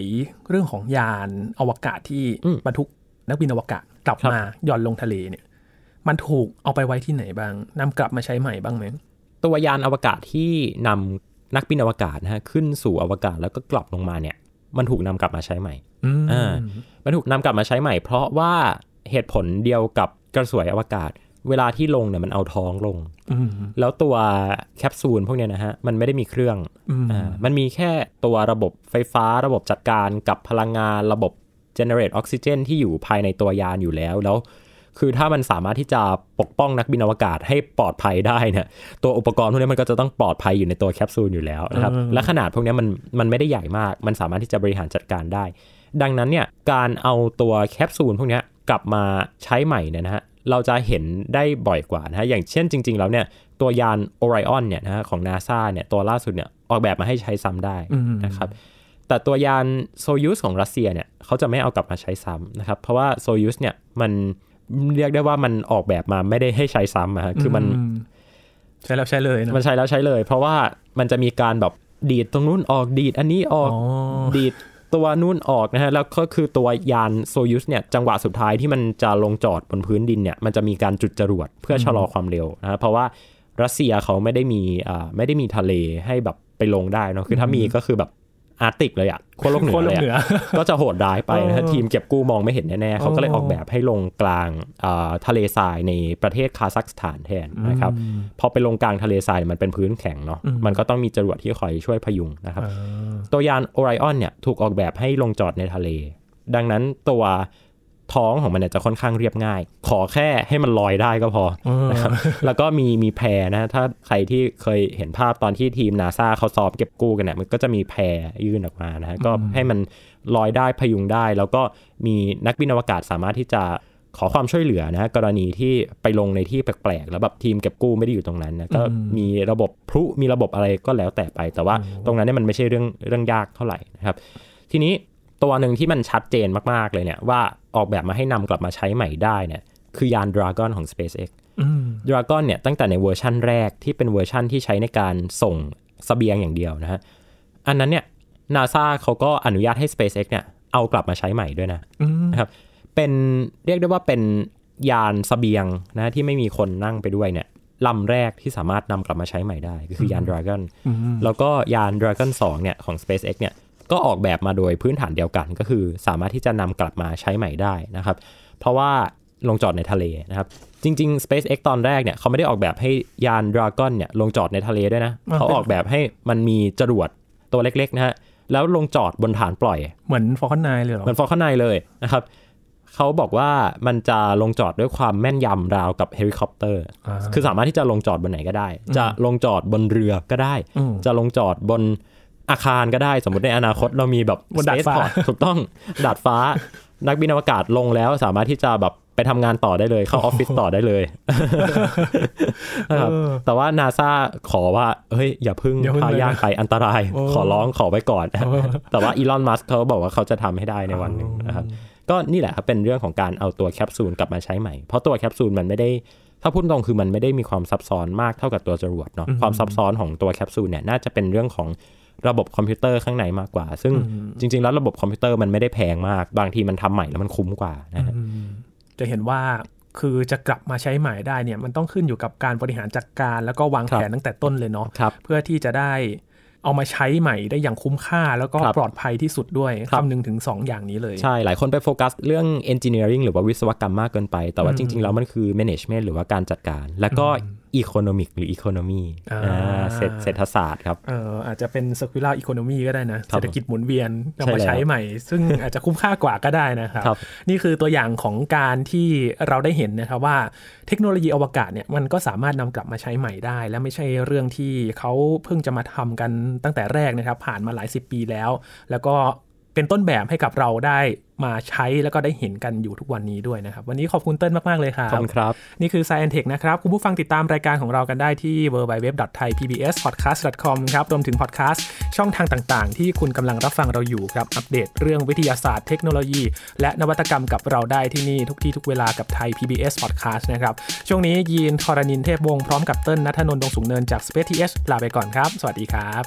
เรื่องของยานอวกาศที่บรรทุกนักบินอวกาศกลับมาหย่อนลงทะเลเนี่ย มันถูกเอาไปไว้ที่ไหนบ้างนำกลับมาใช้ใหม่บ้างไหมตัวยานอวกาศที่นำนักบินอวกาศนะฮะขึ้นสู่อวกาศแล้วก็กลับลงมาเนี่ย มันถูกนำกลับมาใช้ใหม่อืมอ่ามันถูกนำกลับมาใช้ใหม่ เพราะว่าเหตุผลเดียวกับกระสวยอวกาศ เวลาที่ลงเนี่ยมันเอาท้องลงอืมแล้วตัวแคปซูลพวกเนี้ยนะฮะมันไม่ได้มีเครื่องอืมอ่ามันมีแค่ตัวระบบไฟฟ้าระบบจัดการกับพลังงานระบบ generate ออกซิเจนที่อยู่ภายในตัวยานอยู่แล้วแล้ว คือถ้ามันสามารถที่จะปกป้องนักบินอวกาศให้ปลอดภัยได้เนี่ยตัวอุปกรณ์พวกนี้มันก็จะต้องปลอดภัยอยู่ในตัวแคปซูลอยู่แล้วนะครับเออและขนาดพวกนี้มันมันไม่ได้ใหญ่มาก มันสามารถที่จะบริหารจัดการได้ ดังนั้นเนี่ยการเอาตัวแคปซูลพวกเนี้ยกลับมาใช้ใหม่เนี่ยนะฮะเราจะเห็นได้บ่อยกว่านะฮะอย่างเช่นจริง ๆ แล้วเนี่ยตัวยาน Orion เนี่ยนะฮะของ NASA เนี่ยตัวล่าสุดเนี่ยออกแบบมาให้ใช้ซ้ำได้อืมนะครับแต่ตัวยานโซยูสของรัสเซียเนี่ยเขาจะไม่เอากลับมาใช้ซ้ำนะครับเพราะว่าโซยูสเนี่ยมัน เรียกได้ว่ามันออกแบบมาไม่ได้ให้ใช้ซ้ำอะฮะคือมันใช้แล้วใช้เลยนะมันใช้แล้วใช้เลย เพราะว่ามันจะมีการแบบดีดตรงนู้นออกดีดอันนี้ออกอ๋อดีดตัวนู้นออกนะฮะแล้วก็คือตัวยานโซยูสเนี่ยจังหวะสุดท้ายที่มันจะลงจอดบนพื้นดินเนี่ยมันจะมีการจุดจรวดเพื่อชะลอความเร็วนะฮะเพราะว่ารัสเซียเขาไม่ได้มีอ่าไม่ได้มีทะเลให้แบบไปลงได้เนาะคือถ้ามีก็คือแบบ อาร์กติกเลยอะขั้วโลกเหนืขั้วอโลเลกยเหนืออะก็จะโหดร้ายไปนะฮะเออทีมเก็บกู้มองไม่เห็นแน่ๆเขาก็เลยอ๋อออกแบบให้ลงกลางอ่าทะเลทรายในประเทศคาซัคสถานแทนนะครับพอไปลงกลางทะเลทรายมันเป็นพื้นแข็งเนาะมันก็ต้องมีจรวดที่คอยช่วยพยุงนะครับอ่าตัวยานโอไรออนเนี่ยถูกออกแบบให้ลงจอดในทะเล ดังนั้นตัว ท้องของมันเนี่ยจะค่อนข้างเรียบง่าย ขอแค่ให้มันลอยได้ก็พอนะครับแล้วก็มีมีแพรนะถ้าใครที่เคยเห็นภาพตอนที่ทีมนาซาเขาซ้อมเก็บกู้กันเนี่ยมันก็จะมีแพรยื่นออกมานะฮะก็ให้มันลอยได้พยุงได้ แล้วก็มีนักบินอวกาศสามารถที่จะขอความช่วยเหลือนะฮะกรณีที่ไปลงในที่แปลกๆ แล้วแบบทีมเก็บกู้ไม่ได้อยู่ตรงนั้นนะก็มีระบบพลุมีระบบอะไรก็แล้วแต่ไป แต่ว่าตรงนั้นเนี่ยมันไม่ใช่เรื่องเรื่องยากเท่าไหร่นะครับ ทีนี้ ตัวหนึ่งที่มันชัดเจนมาก ๆ เลยเนี่ยว่าออกแบบมาให้นำกลับมาใช้ใหม่ได้เนี่ยคือยาน Dragon ของ SpaceX อืม Dragon เนี่ยตั้งแต่ในเวอร์ชั่นแรกที่เป็นเวอร์ชั่นที่ใช้ในการส่งเสบียงอย่างเดียวนะฮะอันนั้นเนี่ย NASA เขาก็อนุญาตให้ SpaceX เนี่ยเอากลับมาใช้ใหม่ด้วยนะอืมนะครับเป็นเรียกได้ว่าเป็นยานเสบียงนะที่ไม่มีคนนั่งไปด้วยเนี่ยลำแรกที่สามารถนำกลับมาใช้ใหม่ได้ ก็คือยาน Dragon แล้วก็ยาน Dragon 2เนี่ยของ SpaceX เนี่ย ก็ออกแบบมาโดยพื้นฐานเดียวกัน ก็คือสามารถที่จะนำกลับมาใช้ใหม่ได้นะครับ เพราะว่าลงจอดในทะเลนะครับ จริง ๆ SpaceX ตอนแรกเนี่ยเขาไม่ได้ออกแบบให้ยาน Dragon เนี่ยลงจอดในทะเลด้วยนะอ่าเขาออกแบบให้มันมีจรวดตัวเล็กๆนะฮะแล้วลงจอดบนฐานปล่อย เหมือน Falcon 9เลยเหรอเหมือน Falcon 9เลยนะครับเขาบอกว่ามันจะลงจอดด้วยความแม่นยำราวกับเฮลิคอปเตอร์อ่าคือสามารถที่จะลงจอดบนไหนก็ได้ จะลงจอดบนเรือก็ได้อืมจะลงจอดบน อาคารก็ได้สมมติในอนาคตเรามีแบบบนดาดฟ้า Spaceport ถูกต้องดาดฟ้า นักบินอวกาศลงแล้วสามารถที่จะแบบไปทำงานต่อได้เลย เข้าออฟฟิศต่อได้เลยนะครับแต่ว่านาซาขอว่าเฮ้ยอย่าพึ่งอย่าพึ่งพาเลยย่างไปอันตรายโอ้ขอร้องขอไว้ก่อน แต่ว่าอีลอนมัสเขาบอกว่าเขาจะทำให้ได้ในวันหนึ่งนะครับก็นี่แหละครับเป็นเรื่องของการเอาตัวแคปซูลกลับมาใช้ใหม่ เพราะตัวแคปซูลมันไม่ได้ถ้าพูดตรงคือมันไม่ได้มีความซับซ้อนมากเท่ากับตัวจรวดเนาะความซับซ้อนของตัวแคปซูลเนี่ยน่าจะเป็นเรื่องของ ระบบคอมพิวเตอร์ข้างในมากกว่า ซึ่งจริง ๆ แล้วระบบคอมพิวเตอร์มันไม่ได้แพงมาก บางทีมันทำใหม่แล้วมันคุ้มกว่านะฮะอืมจะเห็นว่าคือจะกลับมาใช้ใหม่ได้เนี่ยมันต้องขึ้นอยู่กับการบริหารจัดการ แล้วก็วางแผนตั้งแต่ต้นเลยเนาะครับเพื่อที่จะได้เอามาใช้ใหม่ได้อย่างคุ้มค่าแล้วก็ครับปลอดภัยที่สุดด้วยครับคำนึงถึง 2 อย่างนี้เลย ใช่ หลายคนไปโฟกัสเรื่อง engineering หรือว่าวิศวกรรมมากเกินไป แต่ว่าอืมจริง ๆ แล้วมันคือ management หรือว่าการจัดการ แล้วก็ economic หรือ economy อ่าอ่าเศรษฐเศรษฐศาสตร์ครับเอ่ออาจจะเป็น circular economy ก็ได้นะครับเศรษฐกิจหมุนเวียนใช่นำมาแล้วใช้ใหม่ ซึ่งอาจจะคุ้มค่ากว่าก็ได้นะครับครับ นี่คือตัวอย่างของการที่เราได้เห็นนะครับว่าเทคโนโลยีอวกาศเนี่ยมันก็สามารถนำกลับมาใช้ใหม่ได้ และไม่ใช่เรื่องที่เขาเพิ่งจะมาทำกันตั้งแต่แรกนะครับ ผ่านมาหลายสิบปีแล้ว แล้วก็ เป็นต้นแบบให้กับเราได้มาใช้แล้วก็ได้เห็นกันอยู่ทุกวันนี้ด้วยนะครับ วันนี้ขอบคุณเติ้ลมาก ๆ เลยครับ ขอบคุณครับ นี่คือ Science Tech นะครับ คุณผู้ฟังติดตามรายการของเรากันได้ที่ www.thaipbspodcast.com ครับ รวมถึงพอดแคสต์ช่องทางต่าง ๆ ที่คุณกำลังรับฟังเราอยู่ครับ อัปเดตเรื่องวิทยาศาสตร์เทคโนโลยี และนวัตกรรมกับเราได้ที่นี่ทุกที่ทุกเวลากับไทย PBS Podcast นะครับ ช่วงนี้ยีนทรณินเทพวงศ์พร้อมกับเติ้ลนัทนนท์ดวงสูงเนินจาก Space TH ลาไปก่อนครับ สวัสดีครับ